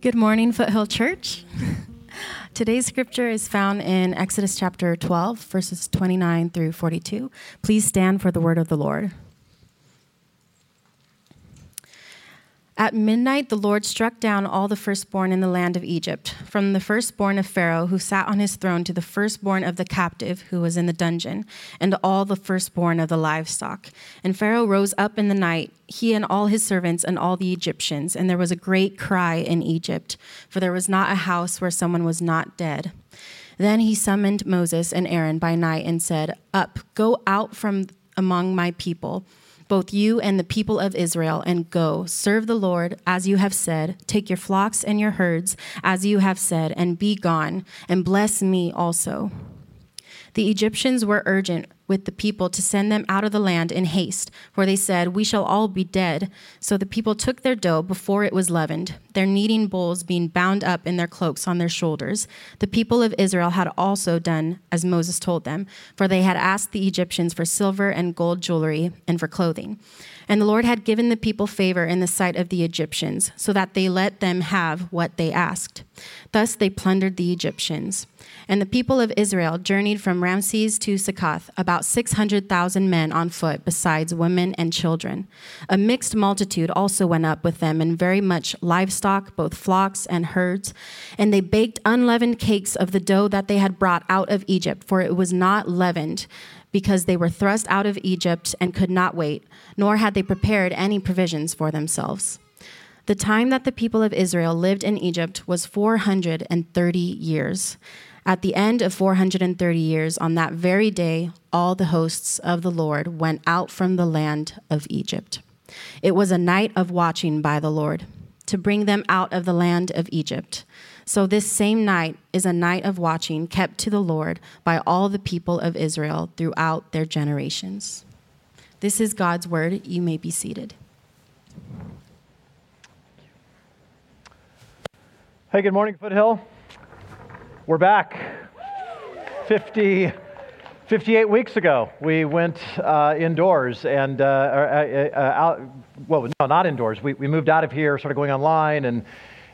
Good morning, Foothill Church. Today's scripture is found in Exodus chapter 12, verses 29 through 42. Please stand for the word of the Lord. At midnight, the Lord struck down all the firstborn in the land of Egypt, from the firstborn of Pharaoh, who sat on his throne, to the firstborn of the captive, who was in the dungeon, and all the firstborn of the livestock. And Pharaoh rose up in the night, he and all his servants and all the Egyptians, and there was a great cry in Egypt, for there was not a house where someone was not dead. Then he summoned Moses and Aaron by night and said, Up, go out from among my people both you and the people of Israel, and go, serve the Lord as you have said. Take your flocks and your herds as you have said, and be gone, and bless me also. The Egyptians were urgent with the people to send them out of the land in haste, for they said, We shall all be dead. So the people took their dough before it was leavened, their kneading bowls being bound up in their cloaks on their shoulders. The people of Israel had also done as Moses told them, for they had asked the Egyptians for silver and gold jewelry and for clothing. And the Lord had given the people favor in the sight of the Egyptians, so that they let them have what they asked. Thus they plundered the Egyptians. And the people of Israel journeyed from Ramses to Succoth, about 600,000 men on foot, besides women and children. A mixed multitude also went up with them, and very much livestock, both flocks and herds. And they baked unleavened cakes of the dough that they had brought out of Egypt, for it was not leavened because they were thrust out of Egypt and could not wait, nor had they prepared any provisions for themselves. The time that the people of Israel lived in Egypt was 430 years. At the end of 430 years, on that very day, all the hosts of the Lord went out from the land of Egypt. It was a night of watching by the Lord to bring them out of the land of Egypt. So, this same night is a night of watching kept to the Lord by all the people of Israel throughout their generations. This is God's word. You may be seated. Hey, good morning, Foothill. We're back. 50, 58 weeks ago, we went uh, indoors and uh, uh, uh, out, well, no, not indoors. We, we moved out of here, started going online, and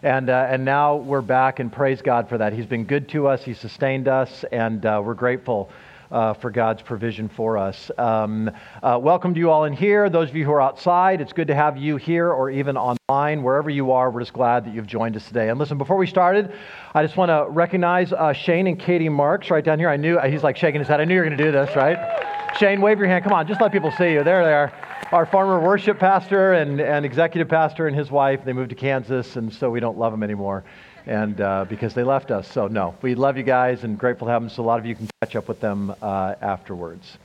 and, uh, and now we're back, and praise God for that. He's been good to us, He's sustained us, and we're grateful. Uh, for God's provision for us. Um, uh, welcome to you all in here. Those of you who are outside, it's good to have you here or even online. Wherever you are, we're just glad that you've joined us today. And listen, before we started, I just want to recognize uh, Shane and Katie Marks right down here. I knew, he's like shaking his head. I knew you were going to do this, right? Shane, wave your hand. Come on, just let people see you. There they are our former worship pastor and, and executive pastor and his wife, they moved to Kansas, and so we don't love them anymore and uh, because they left us. So, no, we love you guys and grateful to have them. So, a lot of you can catch up with them uh, afterwards.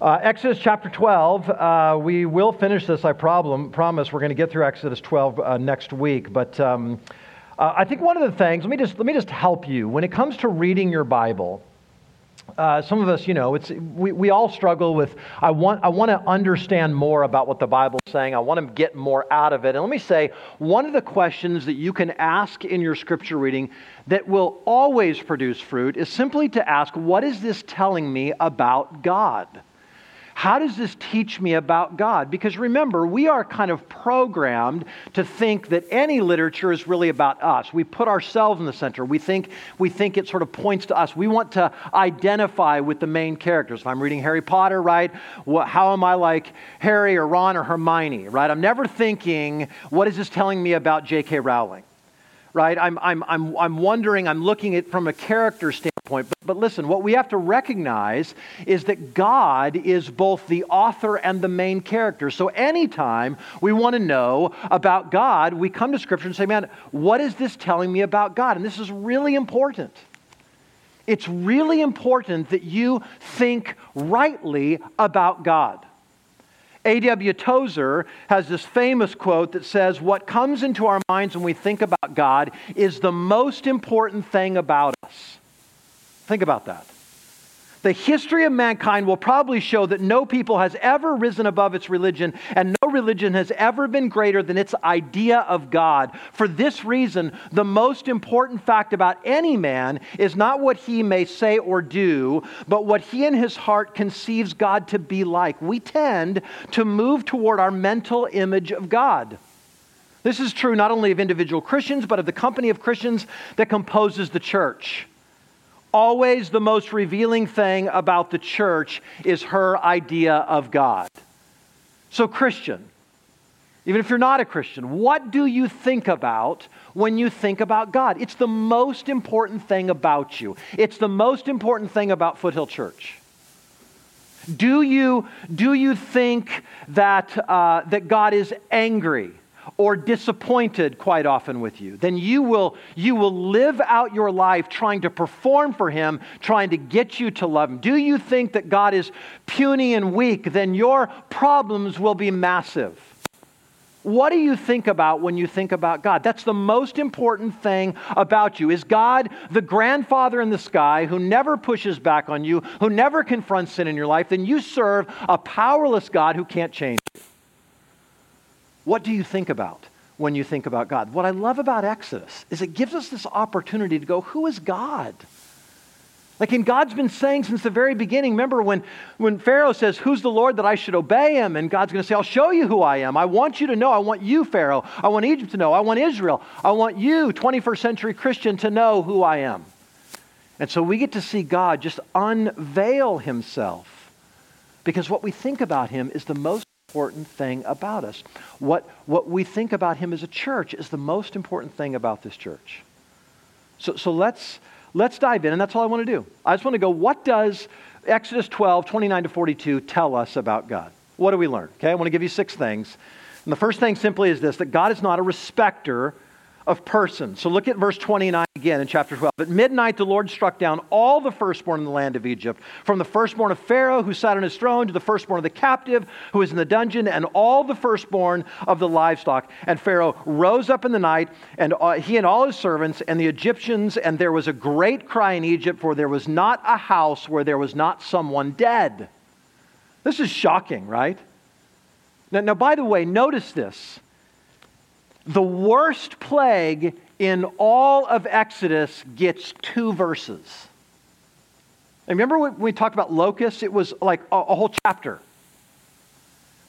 Uh, Exodus chapter 12, uh, we will finish this, I problem, promise. We're going to get through Exodus 12 uh, next week. But um, uh, I think one of the things, let me, just, let me just help you. When it comes to reading your Bible, uh, some of us, you know, it's, we, we all struggle with, I want, I want to understand more about what the Bible is saying. I want to get more out of it. And let me say, one of the questions that you can ask in your scripture reading that will always produce fruit is simply to ask, what is this telling me about God? How does this teach me about God? Because remember, we are kind of programmed to think that any literature is really about us. We put ourselves in the center. We think, we think it sort of points to us. We want to identify with the main characters. If I'm reading Harry Potter, right, what, how am I like Harry or Ron or Hermione, right? I'm never thinking, what is this telling me about J.K. Rowling? Right? I'm, I'm, I'm, I'm wondering, I'm looking at from a character standpoint. But, but listen, what we have to recognize is that God is both the author and the main character. So anytime we want to know about God, we come to Scripture and say, man, what is this telling me about God? And this is really important. It's really important that you think rightly about God. A.W. Tozer has this famous quote that says, What comes into our minds when we think about God is the most important thing about us. Think about that. The history of mankind will probably show that no people has ever risen above its religion, and no religion has ever been greater than its idea of God. For this reason, the most important fact about any man is not what he may say or do, but what he in his heart conceives God to be like. We tend to move toward our mental image of God. This is true not only of individual Christians, but of the company of Christians that composes the church. Always the most revealing thing about the church is her idea of God. So, Christian, even if you're not a Christian, what do you think about when you think about God? It's the most important thing about you, it's the most important thing about Foothill Church. Do you, do you think that, uh, that God is angry or disappointed quite often with you? Then you will, you will live out your life trying to perform for Him, trying to get you to love Him. Do you think that God is puny and weak? Then your problems will be massive. What do you think about when you think about God? That's the most important thing about you. Is God the grandfather in the sky who never pushes back on you, who never confronts sin in your life? Then you serve a powerless God who can't change you. What do you think about when you think about God? What I love about Exodus is it gives us this opportunity to go, who is God? Like, and God's been saying since the very beginning. Remember when, when Pharaoh says, Who's the Lord that I should obey him? And God's going to say, I'll show you who I am. I want you to know. I want you, Pharaoh. I want Egypt to know. I want Israel. I want you, 21st century Christian, to know who I am. And so we get to see God just unveil himself because what we think about him is the most important thing about us. What, what we think about him as a church is the most important thing about this church. So, so let's let's dive in, and that's all I want to do. I just want to go, what does Exodus 12, 29 to 42 tell us about God? What do we learn? Okay, I want to give you six things. And the first thing simply is this that God is not a respecter of persons. So look at verse 29 again in chapter 12. At midnight, the Lord struck down all the firstborn in the land of Egypt, from the firstborn of Pharaoh, who sat on his throne, to the firstborn of the captive, who was in the dungeon, and all the firstborn of the livestock. And Pharaoh rose up in the night, and uh, he and all his servants, and the Egyptians, and there was a great cry in Egypt, for there was not a house where there was not someone dead. This is shocking, right? Now, now by the way, notice this the worst plague in all of Exodus gets two verses. Remember when we talked about locusts? It was like a, a whole chapter.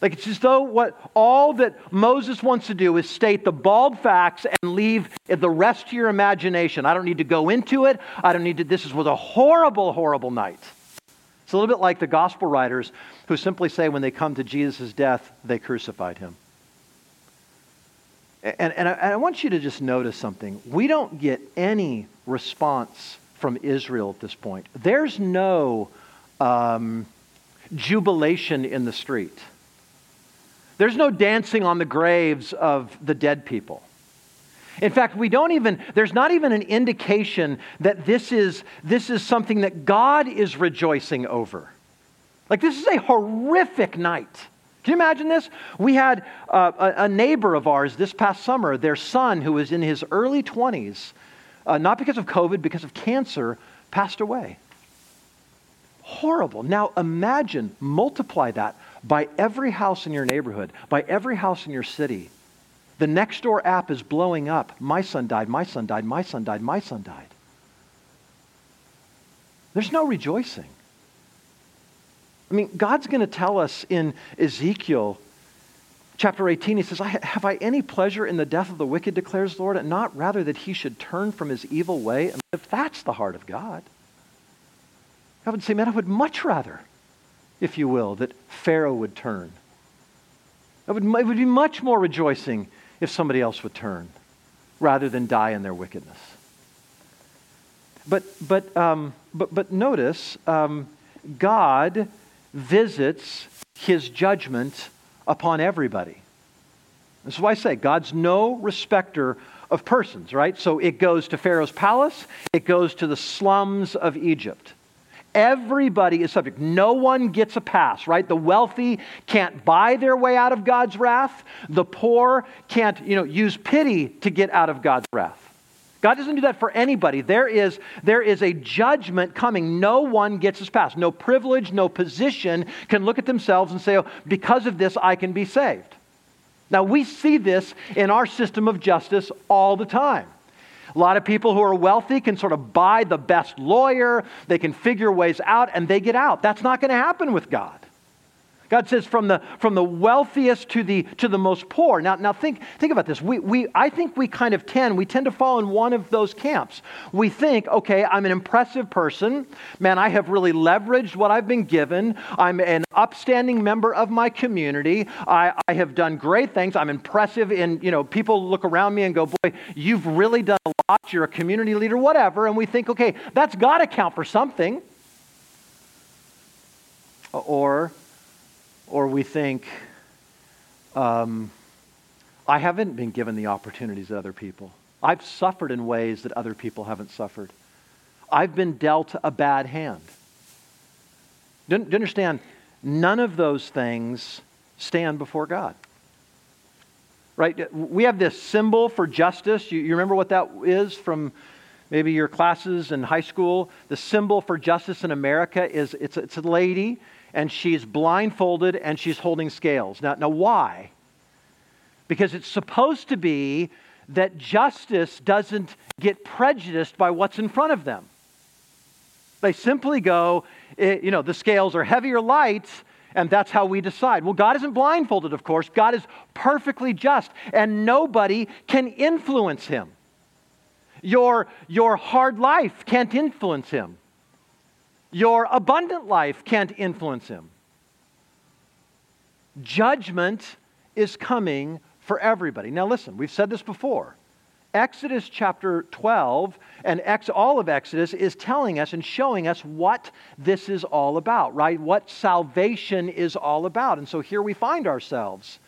Like it's as though what all that Moses wants to do is state the bald facts and leave the rest to your imagination. I don't need to go into it. I don't need to. This was a horrible, horrible night. It's a little bit like the gospel writers who simply say when they come to Jesus' death, they crucified him. And, and I, I, want you to just notice something. We don't get any response from Israel at this point. There's no um, jubilation in the street, there's no dancing on the graves of the dead people. In fact, we don't even, there's not even an indication that this is, this is something that God is rejoicing over. Like, this is a horrific night. Can you imagine this? We had uh, a, neighbor of ours this past summer, their son, who was in his early 20s, uh, not because of COVID, because of cancer, passed away. Horrible. Now imagine, multiply that by every house in your neighborhood, by every house in your city. The next door app is blowing up. My son died, my son died, my son died, my son died. There's no rejoicing. I mean, God's going to tell us in Ezekiel chapter 18, he says, Have I any pleasure in the death of the wicked, declares the Lord, and not rather that he should turn from his evil way? And if that's the heart of God, I would say, man, I would much rather, if you will, that Pharaoh would turn. It would, it would be much more rejoicing if somebody else would turn rather than die in their wickedness. But, but, um, but, but notice, um, God visits his judgment upon everybody. This is why I say God's no respecter of persons, right? So it goes to Pharaoh's palace, it goes to the slums of Egypt. Everybody is subject. No one gets a pass, right? The wealthy can't buy their way out of God's wrath. The poor can't, you know, use pity to get out of God's wrath. God doesn't do that for anybody. There is, there is a judgment coming. No one gets his pass. No privilege, no position can look at themselves and say, oh, because of this, I can be saved. Now, we see this in our system of justice all the time. A lot of people who are wealthy can sort of buy the best lawyer, they can figure ways out, and they get out. That's not going to happen with God. God says from the, from the wealthiest to the, to the most poor. Now, now think, think about this. We, we, I think we kind of tend, we tend to fall in one of those camps. We think, okay, I'm an impressive person. Man, I have really leveraged what I've been given. I'm an upstanding member of my community. I, I have done great things. I'm impressive in, you know, people look around me and go, boy, you've really done a lot. You're a community leader, whatever. And we think, okay, that's got to count for something. Or or we think, um, I haven't been given the opportunities that other people. I've suffered in ways that other people haven't suffered. I've been dealt a bad hand. Do you understand? None of those things stand before God. Right? We have this symbol for justice. You, you remember what that is from maybe your classes in high school? The symbol for justice in America is it's, it's a lady and she's blindfolded and she's holding scales. Now, now why? Because it's supposed to be that justice doesn't get prejudiced by what's in front of them. They simply go, eh, you know, the scales are heavy or light, and that's how we decide. Well, God isn't blindfolded, of course. God is perfectly just, and nobody can influence him. Your, your hard life can't influence him. Your abundant life can't influence him. Judgment is coming for everybody. Now, listen, we've said this before. Exodus chapter 12 and ex- all of Exodus is telling us and showing us what this is all about, right? What salvation is all about. And so here we find ourselves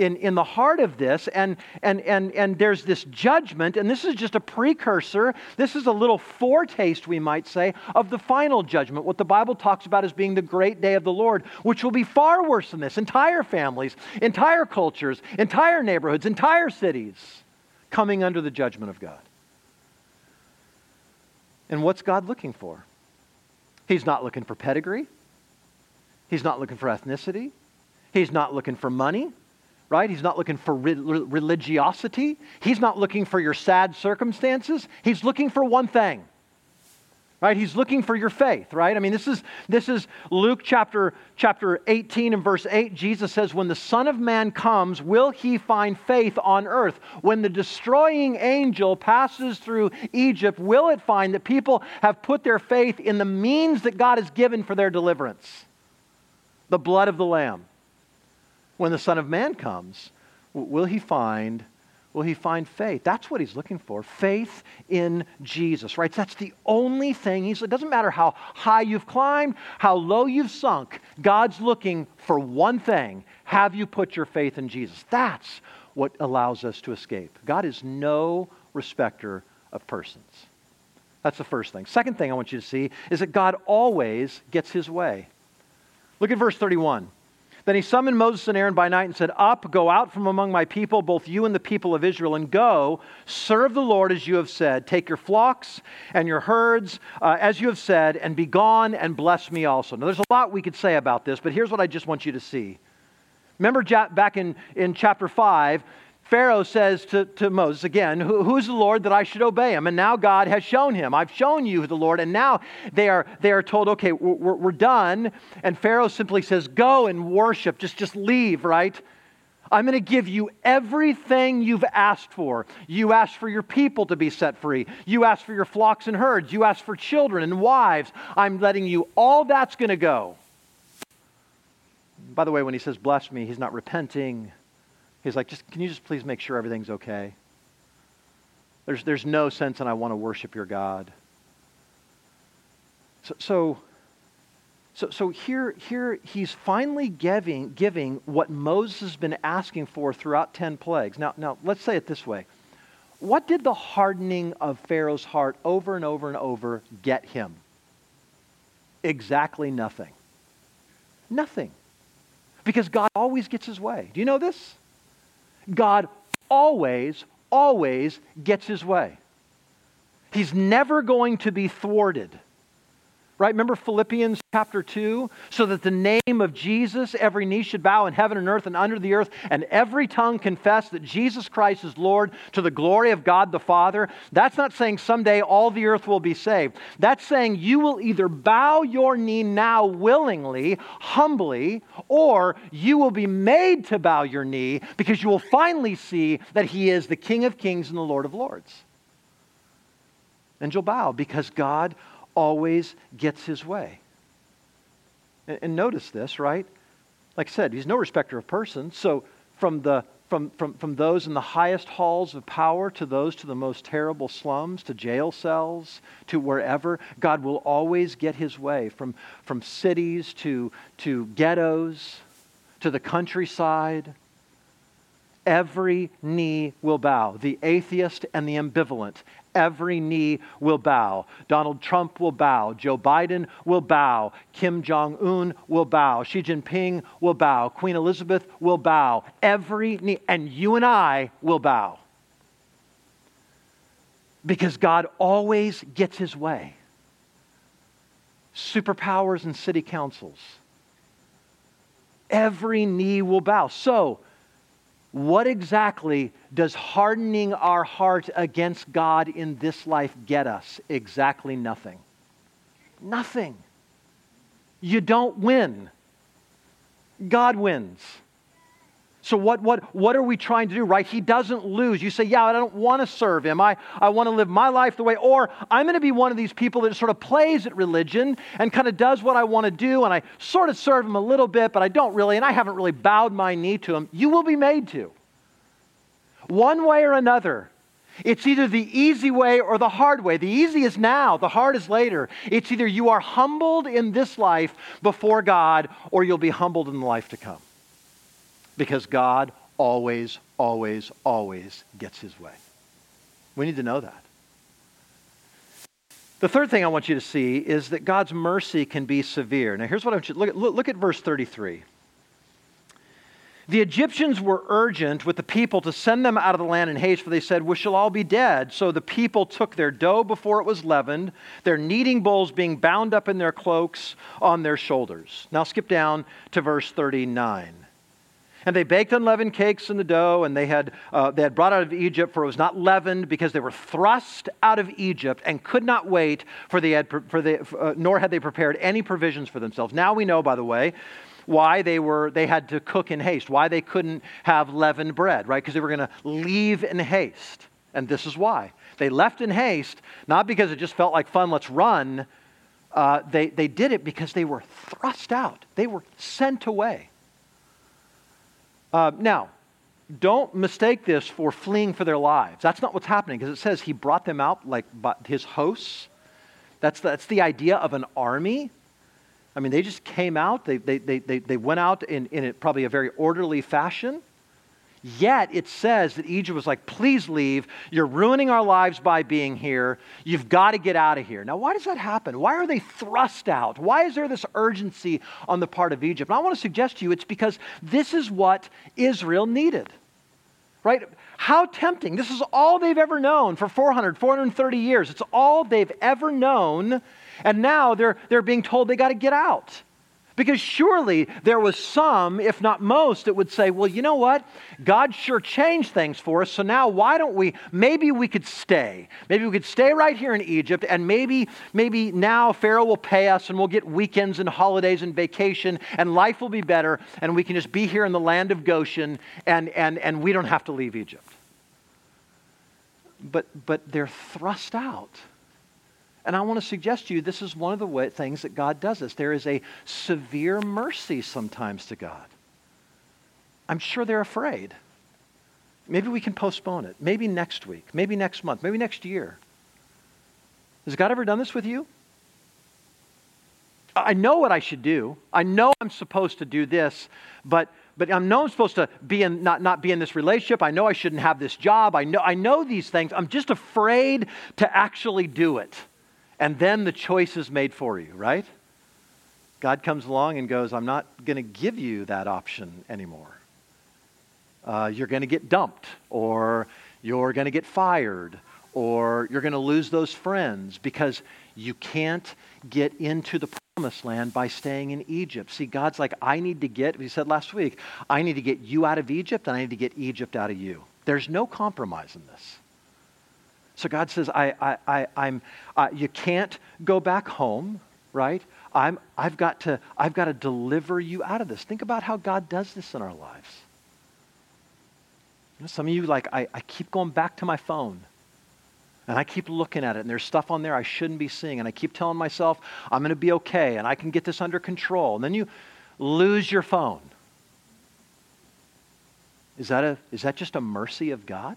in, in the heart of this, and, and, and, and there's this judgment, and this is just a precursor. This is a little foretaste, we might say, of the final judgment, what the Bible talks about as being the great day of the Lord, which will be far worse than this. Entire families, entire cultures, entire neighborhoods, entire cities coming under the judgment of God. And what's God looking for? He's not looking for pedigree. He's not looking for ethnicity. He's not looking for money right? He's not looking for re- religiosity. He's not looking for your sad circumstances. He's looking for one thing. Right? He's looking for your faith, right? I mean, this is this is Luke chapter chapter 18 and verse 8. Jesus says, "When the Son of Man comes, will he find faith on earth? When the destroying angel passes through Egypt, will it find that people have put their faith in the means that God has given for their deliverance? The blood of the lamb." When the Son of Man comes, will he find will he find faith? That's what he's looking for. Faith in Jesus, right? That's the only thing he's it doesn't matter how high you've climbed, how low you've sunk. God's looking for one thing. Have you put your faith in Jesus? That's what allows us to escape. God is no respecter of persons. That's the first thing. Second thing I want you to see is that God always gets his way. Look at verse 31. Then he summoned Moses and Aaron by night and said, Up, go out from among my people, both you and the people of Israel, and go, serve the Lord as you have said. Take your flocks and your herds uh, as you have said, and be gone and bless me also. Now, there's a lot we could say about this, but here's what I just want you to see. Remember back in, in chapter 5, Pharaoh says to, to Moses again, Who's the Lord that I should obey him? And now God has shown him. I've shown you the Lord. And now they are, they are told, Okay, we're, we're done. And Pharaoh simply says, Go and worship. Just, just leave, right? I'm going to give you everything you've asked for. You asked for your people to be set free. You asked for your flocks and herds. You asked for children and wives. I'm letting you, all that's going to go. By the way, when he says bless me, he's not repenting He's like, just, can you just please make sure everything's okay? There's, there's no sense in I want to worship your God. So, so, so, so here, here he's finally giving, giving what Moses has been asking for throughout 10 plagues. Now, now, let's say it this way. What did the hardening of Pharaoh's heart over and over and over get him? Exactly nothing. Nothing. Because God always gets his way. Do you know this? God always, always gets his way. He's never going to be thwarted. Right? Remember Philippians chapter 2? So that the name of Jesus, every knee should bow in heaven and earth and under the earth, and every tongue confess that Jesus Christ is Lord to the glory of God the Father. That's not saying someday all the earth will be saved. That's saying you will either bow your knee now willingly, humbly, or you will be made to bow your knee because you will finally see that He is the King of kings and the Lord of lords. And you'll bow because God always gets his way. And, and notice this, right? Like I said, he's no respecter of persons. So from the from, from, from those in the highest halls of power to those to the most terrible slums, to jail cells, to wherever, God will always get his way. From, from cities to, to ghettos, to the countryside, every knee will bow the atheist and the ambivalent, every knee will bow. Donald Trump will bow. Joe Biden will bow. Kim Jong un will bow. Xi Jinping will bow. Queen Elizabeth will bow. Every knee, and you and I will bow. Because God always gets his way. Superpowers and city councils. Every knee will bow. So, what exactly does hardening our heart against God in this life get us? Exactly nothing. Nothing. You don't win. God wins. So, what, what, what are we trying to do, right? He doesn't lose. You say, Yeah, I don't want to serve him. I, I want to live my life the way, or I'm going to be one of these people that sort of plays at religion and kind of does what I want to do, and I sort of serve him a little bit, but I don't really, and I haven't really bowed my knee to him. You will be made to. One way or another. It's either the easy way or the hard way. The easy is now, the hard is later. It's either you are humbled in this life before God, or you'll be humbled in the life to come because God always, always, always gets his way. We need to know that. The third thing I want you to see is that God's mercy can be severe. Now, here's what I want you to look at, look, look at verse 33. The Egyptians were urgent with the people to send them out of the land in haste, for they said, We shall all be dead. So the people took their dough before it was leavened, their kneading bowls being bound up in their cloaks on their shoulders. Now skip down to verse 39. And they baked unleavened cakes in the dough, and they had, uh, they had brought out of Egypt, for it was not leavened, because they were thrust out of Egypt and could not wait, for they had, for they, uh, nor had they prepared any provisions for themselves. Now we know, by the way, why they were they had to cook in haste, why they couldn't have leavened bread, right? Because they were going to leave in haste. And this is why. They left in haste, not because it just felt like fun, let's run. Uh, they, they did it because they were thrust out, they were sent away. Uh, now, don't mistake this for fleeing for their lives. That's not what's happening because it says he brought them out like his hosts. That's, that's the idea of an army. I mean, they just came out, they, they, they, they went out in, in probably a very orderly fashion. Yet it says that Egypt was like, please leave. You're ruining our lives by being here. You've got to get out of here. Now, why does that happen? Why are they thrust out? Why is there this urgency on the part of Egypt? And I want to suggest to you it's because this is what Israel needed. Right? How tempting. This is all they've ever known for 400, 430 years. It's all they've ever known. And now they're, they're being told they got to get out. Because surely there was some, if not most, that would say, well, you know what? God sure changed things for us, so now why don't we? Maybe we could stay. Maybe we could stay right here in Egypt, and maybe, maybe now Pharaoh will pay us and we'll get weekends and holidays and vacation, and life will be better, and we can just be here in the land of Goshen, and, and, and we don't have to leave Egypt. But, but they're thrust out. And I want to suggest to you this is one of the way, things that God does this. There is a severe mercy sometimes to God. I'm sure they're afraid. Maybe we can postpone it. Maybe next week. Maybe next month. Maybe next year. Has God ever done this with you? I know what I should do. I know I'm supposed to do this, but but I know I'm supposed to be in not, not be in this relationship. I know I shouldn't have this job. I know I know these things. I'm just afraid to actually do it and then the choice is made for you, right? God comes along and goes, I'm not going to give you that option anymore. Uh, you're going to get dumped, or you're going to get fired, or you're going to lose those friends because you can't get into the promised land by staying in Egypt. See, God's like, I need to get, he said last week, I need to get you out of Egypt and I need to get Egypt out of you. There's no compromise in this. So God says, I, I, I, I'm, uh, you can't go back home, right? I'm, I've, got to, I've got to deliver you out of this. Think about how God does this in our lives. You know, some of you, like, I, I keep going back to my phone. And I keep looking at it, and there's stuff on there I shouldn't be seeing. And I keep telling myself, I'm going to be okay, and I can get this under control. And then you lose your phone. Is that, a, is that just a mercy of God?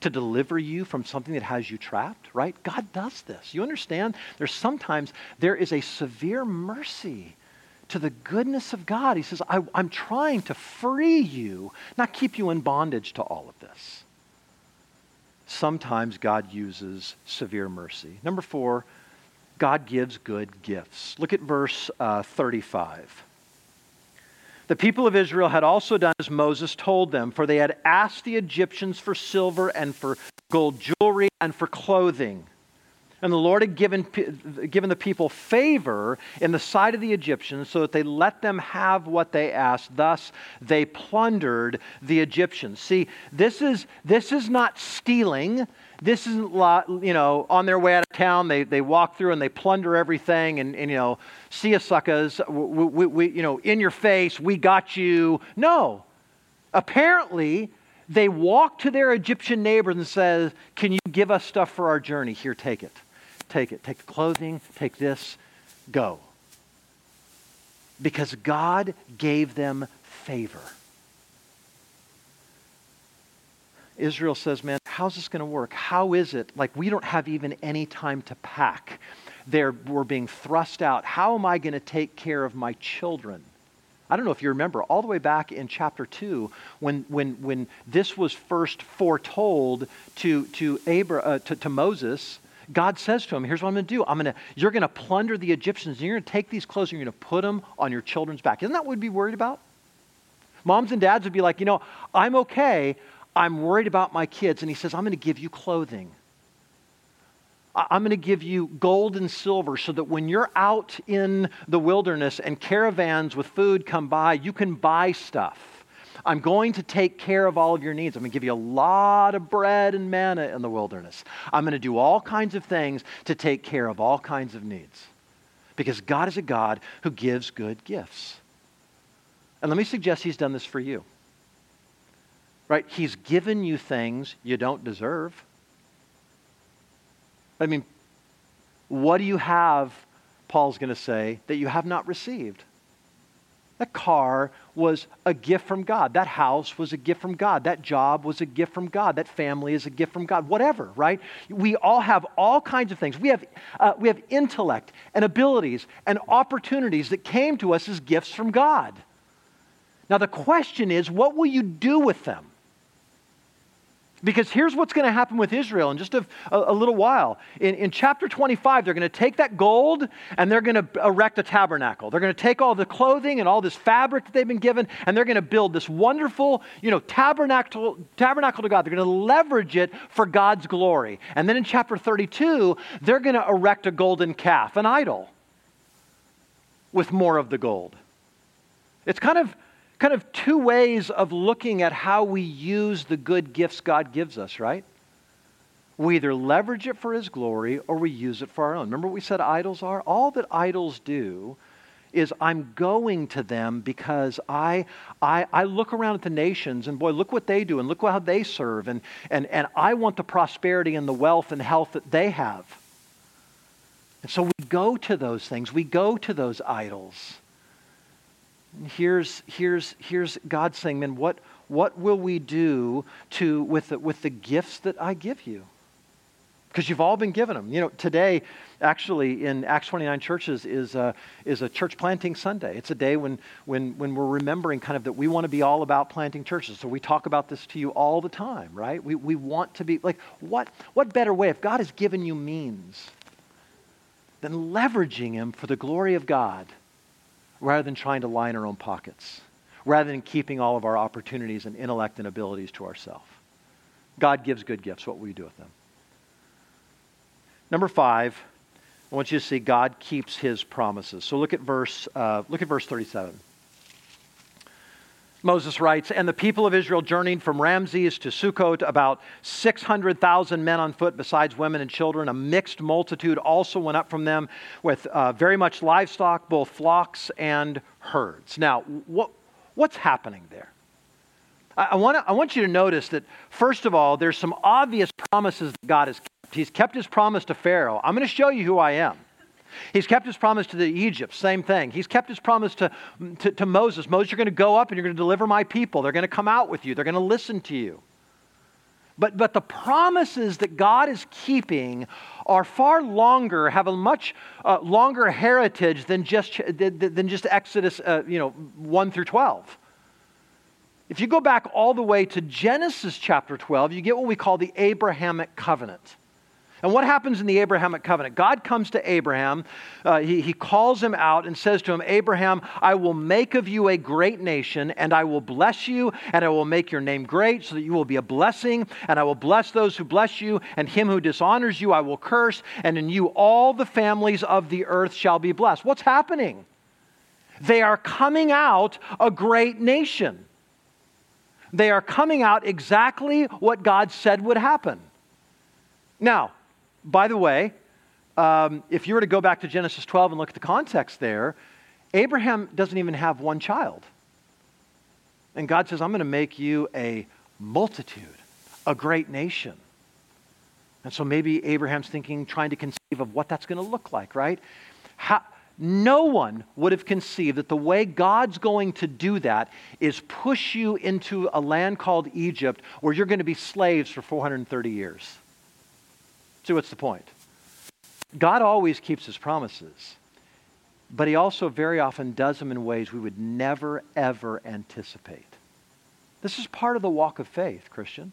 To deliver you from something that has you trapped, right? God does this. You understand? There's sometimes there is a severe mercy to the goodness of God. He says, I, am trying to free you, not keep you in bondage to all of this sometimes God uses severe mercy. Number four, God gives good gifts. Look at verse uh, 35. The people of Israel had also done as Moses told them, for they had asked the Egyptians for silver and for gold jewelry and for clothing. And the Lord had given, given the people favor in the sight of the Egyptians so that they let them have what they asked. Thus, they plundered the Egyptians. See, this is, this is not stealing. This isn't, you know, on their way out of town, they, they walk through and they plunder everything and, and you know, see us suckers, we, we, we, you know, in your face, we got you. No. Apparently, they walk to their Egyptian neighbors and says, Can you give us stuff for our journey? Here, take it take it. Take the clothing, take this, go. Because God gave them favor. Israel says, Man, how's this going to work? How is it? Like, we don't have even any time to pack. They're, we're being thrust out. How am I going to take care of my children? I don't know if you remember, all the way back in chapter 2, when, when, when this was first foretold to, to, Abra, uh, to, to Moses, God says to him, Here's what I'm going to do. I'm going to, you're going to plunder the Egyptians, and you're going to take these clothes and you're going to put them on your children's back. Isn't that what we'd be worried about? Moms and dads would be like, You know, I'm okay. I'm worried about my kids. And he says, I'm going to give you clothing. I'm going to give you gold and silver so that when you're out in the wilderness and caravans with food come by, you can buy stuff. I'm going to take care of all of your needs. I'm going to give you a lot of bread and manna in the wilderness. I'm going to do all kinds of things to take care of all kinds of needs. Because God is a God who gives good gifts. And let me suggest He's done this for you. Right? He's given you things you don't deserve. I mean, what do you have, Paul's going to say, that you have not received? That car was a gift from God. That house was a gift from God. That job was a gift from God. That family is a gift from God. Whatever, right? We all have all kinds of things. We have, uh, we have intellect and abilities and opportunities that came to us as gifts from God. Now, the question is, what will you do with them? Because here's what's going to happen with Israel in just a, a, little while. In, in chapter 25, they're going to take that gold and they're going to erect a tabernacle. They're going to take all the clothing and all this fabric that they've been given and they're going to build this wonderful, you know, tabernacle, tabernacle to God. They're going to leverage it for God's glory. And then in chapter 32, they're going to erect a golden calf, an idol, with more of the gold. It's kind of kind of two ways of looking at how we use the good gifts God gives us, right? We either leverage it for His glory or we use it for our own. Remember what we said idols are? All that idols do is I'm going to them because I, I, I look around at the nations and boy, look what they do and look how they serve. And, and, and I want the prosperity and the wealth and health that they have. And so we go to those things, we go to those idols. Here's, here's, here's God saying, man, what, what will we do to, with, the, with the gifts that I give you? Because you've all been given them. You know, today, actually, in Acts 29 churches is a, is a church planting Sunday. It's a day when, when, when we're remembering kind of that we want to be all about planting churches. So we talk about this to you all the time, right? We, we want to be, like, what, what better way, if God has given you means, than leveraging Him for the glory of God rather than trying to line our own pockets, rather than keeping all of our opportunities and intellect and abilities to ourselves. God gives good gifts. What will you do with them? Number five, I want you to see God keeps his promises. So look at verse, uh, look at verse 37. Moses writes, And the people of Israel journeyed from Ramses to Sukkot, about 600,000 men on foot, besides women and children. A mixed multitude also went up from them with uh, very much livestock, both flocks and herds. Now, what, what's happening there? I, I, wanna, I want you to notice that, first of all, there's some obvious promises that God has kept. He's kept his promise to Pharaoh I'm going to show you who I am. He's kept his promise to the Egypt, same thing. He's kept his promise to, to, to Moses. Moses, you're going to go up and you're going to deliver my people. They're going to come out with you, they're going to listen to you. But, but the promises that God is keeping are far longer, have a much uh, longer heritage than just, than just Exodus uh, you know, 1 through 12. If you go back all the way to Genesis chapter 12, you get what we call the Abrahamic covenant. And what happens in the Abrahamic covenant? God comes to Abraham, uh, he, he calls him out and says to him, Abraham, I will make of you a great nation, and I will bless you, and I will make your name great, so that you will be a blessing, and I will bless those who bless you, and him who dishonors you I will curse, and in you all the families of the earth shall be blessed. What's happening? They are coming out a great nation. They are coming out exactly what God said would happen. Now, by the way, um, if you were to go back to Genesis 12 and look at the context there, Abraham doesn't even have one child. And God says, I'm going to make you a multitude, a great nation. And so maybe Abraham's thinking, trying to conceive of what that's going to look like, right? How, no one would have conceived that the way God's going to do that is push you into a land called Egypt where you're going to be slaves for 430 years. See, what's the point? God always keeps his promises, but he also very often does them in ways we would never, ever anticipate. This is part of the walk of faith, Christian.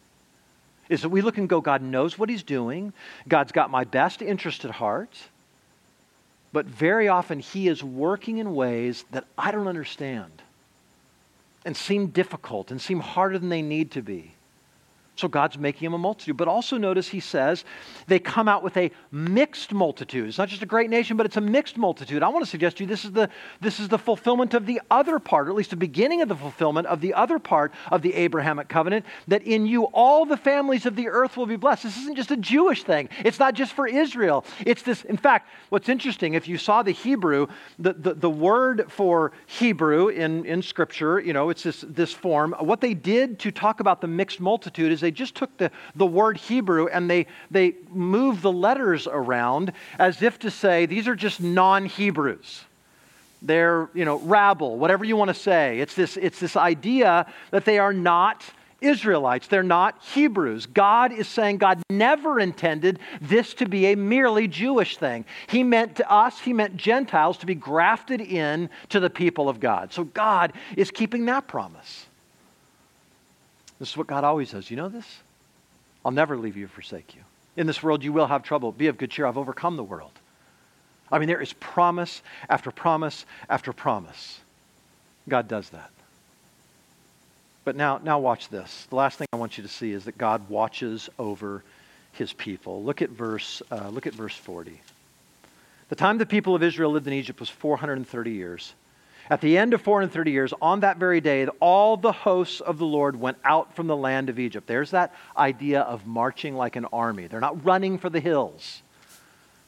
Is that we look and go, God knows what he's doing. God's got my best interest at heart. But very often he is working in ways that I don't understand and seem difficult and seem harder than they need to be. So God's making them a multitude. But also notice he says they come out with a mixed multitude. It's not just a great nation, but it's a mixed multitude. I want to suggest to you this is the, this is the fulfillment of the other part, or at least the beginning of the fulfillment of the other part of the Abrahamic covenant, that in you all the families of the earth will be blessed. This isn't just a Jewish thing. It's not just for Israel. It's this, in fact, what's interesting, if you saw the Hebrew, the, the, the word for Hebrew in, in Scripture, you know, it's this, this form. What they did to talk about the mixed multitude is they just took the, the word Hebrew and they, they moved the letters around as if to say these are just non Hebrews. They're, you know, rabble, whatever you want to say. It's this, it's this idea that they are not Israelites. They're not Hebrews. God is saying God never intended this to be a merely Jewish thing. He meant to us, He meant Gentiles to be grafted in to the people of God. So God is keeping that promise. This is what God always says. You know this? I'll never leave you or forsake you. In this world, you will have trouble. Be of good cheer. I've overcome the world. I mean, there is promise after promise after promise. God does that. But now, now watch this. The last thing I want you to see is that God watches over his people. Look at verse, uh, look at verse 40. The time the people of Israel lived in Egypt was 430 years. At the end of 430 years, on that very day, all the hosts of the Lord went out from the land of Egypt. There's that idea of marching like an army. They're not running for the hills,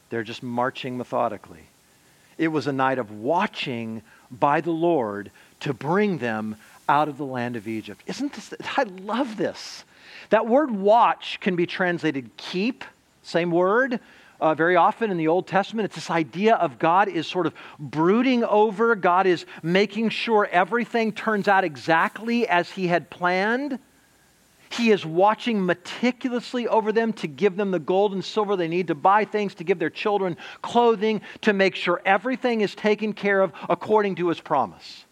they're just marching methodically. It was a night of watching by the Lord to bring them out of the land of Egypt. Isn't this? I love this. That word watch can be translated keep, same word uh, very often in the Old Testament. It's this idea of God is sort of brooding over, God is making sure everything turns out exactly as He had planned. He is watching meticulously over them to give them the gold and silver they need to buy things, to give their children clothing, to make sure everything is taken care of according to His promise.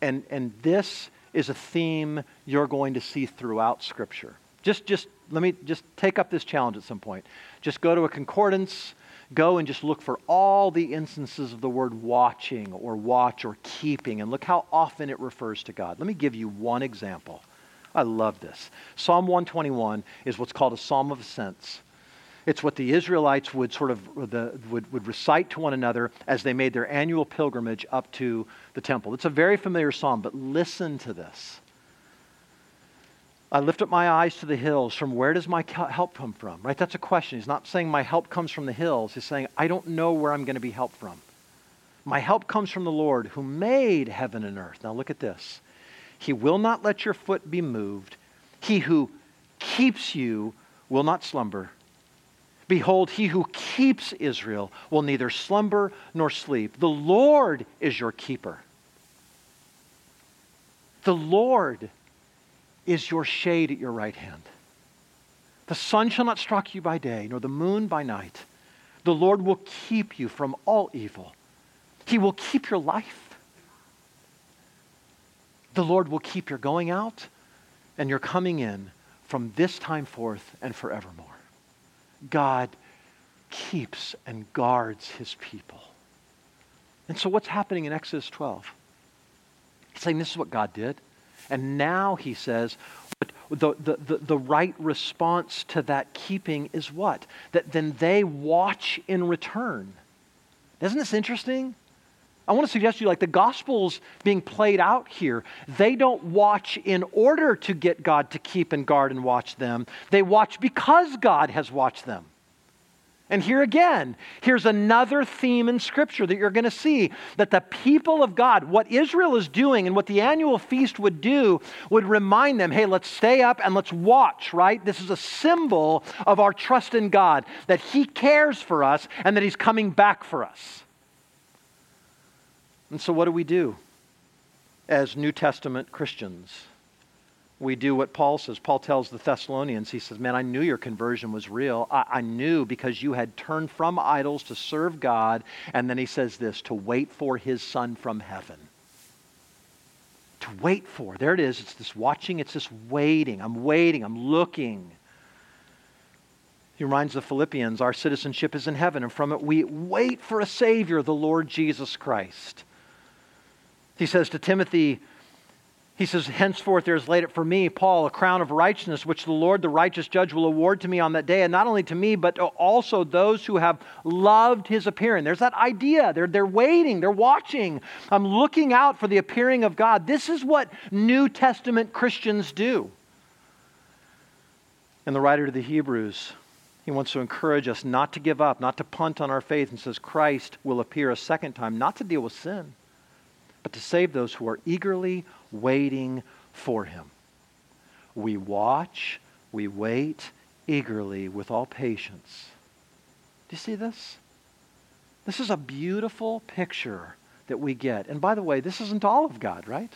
And, and this is a theme you're going to see throughout Scripture. Just, just let me just take up this challenge at some point. Just go to a concordance, go and just look for all the instances of the word watching or watch or keeping, and look how often it refers to God. Let me give you one example. I love this. Psalm 121 is what's called a psalm of ascents. It's what the Israelites would sort of the, would, would recite to one another as they made their annual pilgrimage up to the temple. It's a very familiar psalm, but listen to this. I lift up my eyes to the hills. From where does my help come from? Right? That's a question. He's not saying my help comes from the hills. He's saying, I don't know where I'm going to be helped from. My help comes from the Lord who made heaven and earth. Now look at this. He will not let your foot be moved. He who keeps you will not slumber. Behold, he who keeps Israel will neither slumber nor sleep. The Lord is your keeper. The Lord is your shade at your right hand. The sun shall not strike you by day, nor the moon by night. The Lord will keep you from all evil. He will keep your life. The Lord will keep your going out and your coming in from this time forth and forevermore. God keeps and guards his people. And so, what's happening in Exodus 12? He's saying this is what God did. And now he says, the, the, the, the, right response to that keeping is what? That then they watch in return. Isn't this interesting? I want to suggest to you, like the gospel's being played out here. They don't watch in order to get God to keep and guard and watch them. They watch because God has watched them. And here again, here's another theme in Scripture that you're going to see that the people of God, what Israel is doing and what the annual feast would do, would remind them hey, let's stay up and let's watch, right? This is a symbol of our trust in God, that He cares for us and that He's coming back for us. And so, what do we do as New Testament Christians? We do what Paul says. Paul tells the Thessalonians, he says, Man, I knew your conversion was real. I, I, knew because you had turned from idols to serve God. And then he says this to wait for his son from heaven. To wait for. There it is. It's this watching, it's this waiting. I'm waiting, I'm looking. He reminds the Philippians, our citizenship is in heaven, and from it we wait for a Savior, the Lord Jesus Christ. He says to Timothy, he says, Henceforth there is laid up for me, Paul, a crown of righteousness, which the Lord, the righteous judge, will award to me on that day, and not only to me, but also those who have loved his appearing. There's that idea. They're, they're waiting, they're watching. I'm looking out for the appearing of God. This is what New Testament Christians do. And the writer to the Hebrews, he wants to encourage us not to give up, not to punt on our faith, and says Christ will appear a second time, not to deal with sin, but to save those who are eagerly waiting for him. We watch, we wait eagerly with all patience. Do you see this? This is a beautiful picture that we get. And by the way, this isn't all of God, right?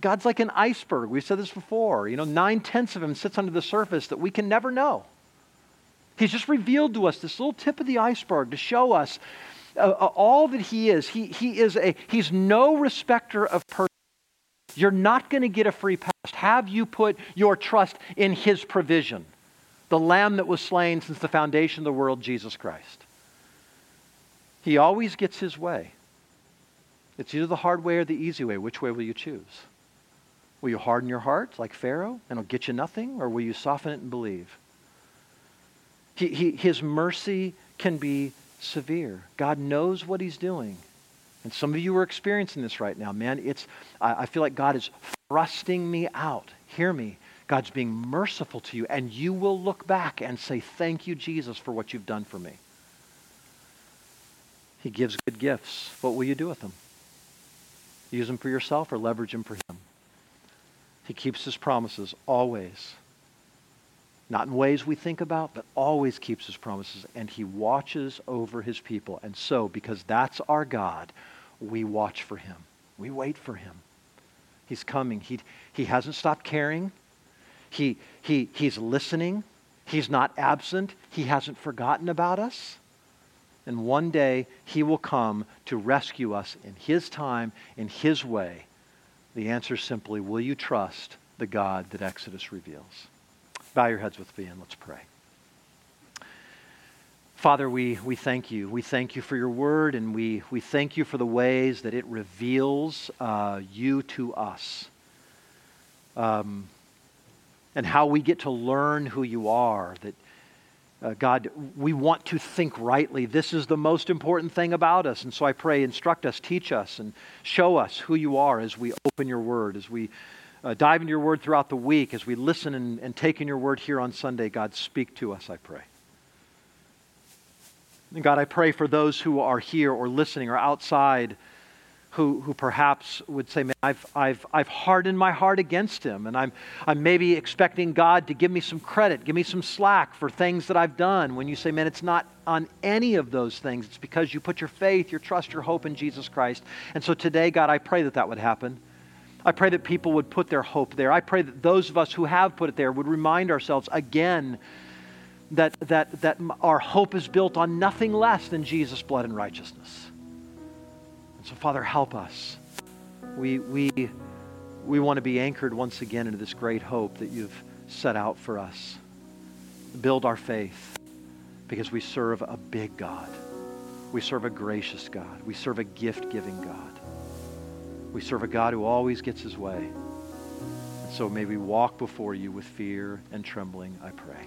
God's like an iceberg. We've said this before. You know, nine tenths of him sits under the surface that we can never know. He's just revealed to us this little tip of the iceberg to show us uh, uh, all that he is. He, he is a, he's no respecter of persons. You're not going to get a free pass. Have you put your trust in His provision, the Lamb that was slain since the foundation of the world, Jesus Christ? He always gets His way. It's either the hard way or the easy way. Which way will you choose? Will you harden your heart like Pharaoh and it'll get you nothing, or will you soften it and believe? He, he, his mercy can be severe. God knows what He's doing. And some of you are experiencing this right now, man. It's, I, I feel like God is thrusting me out. Hear me. God's being merciful to you, and you will look back and say, Thank you, Jesus, for what you've done for me. He gives good gifts. What will you do with them? Use them for yourself or leverage them for Him? He keeps His promises always. Not in ways we think about, but always keeps His promises, and He watches over His people. And so, because that's our God, we watch for him. We wait for him. He's coming. He, he hasn't stopped caring. He, he, he's listening. He's not absent. He hasn't forgotten about us. And one day he will come to rescue us in his time, in his way. The answer is simply will you trust the God that Exodus reveals? Bow your heads with me and let's pray. Father, we, we thank you. We thank you for your word, and we, we thank you for the ways that it reveals uh, you to us. Um, and how we get to learn who you are. That uh, God, we want to think rightly. This is the most important thing about us. And so I pray, instruct us, teach us, and show us who you are as we open your word, as we uh, dive into your word throughout the week, as we listen and, and take in your word here on Sunday. God, speak to us, I pray. And God, I pray for those who are here or listening or outside who, who perhaps would say, Man, I've, I've, I've hardened my heart against him, and I'm, I'm maybe expecting God to give me some credit, give me some slack for things that I've done. When you say, Man, it's not on any of those things, it's because you put your faith, your trust, your hope in Jesus Christ. And so today, God, I pray that that would happen. I pray that people would put their hope there. I pray that those of us who have put it there would remind ourselves again that, that, that our hope is built on nothing less than Jesus' blood and righteousness. And so, Father, help us. We, we, we want to be anchored once again into this great hope that you've set out for us. Build our faith because we serve a big God. We serve a gracious God. We serve a gift giving God. We serve a God who always gets his way. And so may we walk before you with fear and trembling, I pray.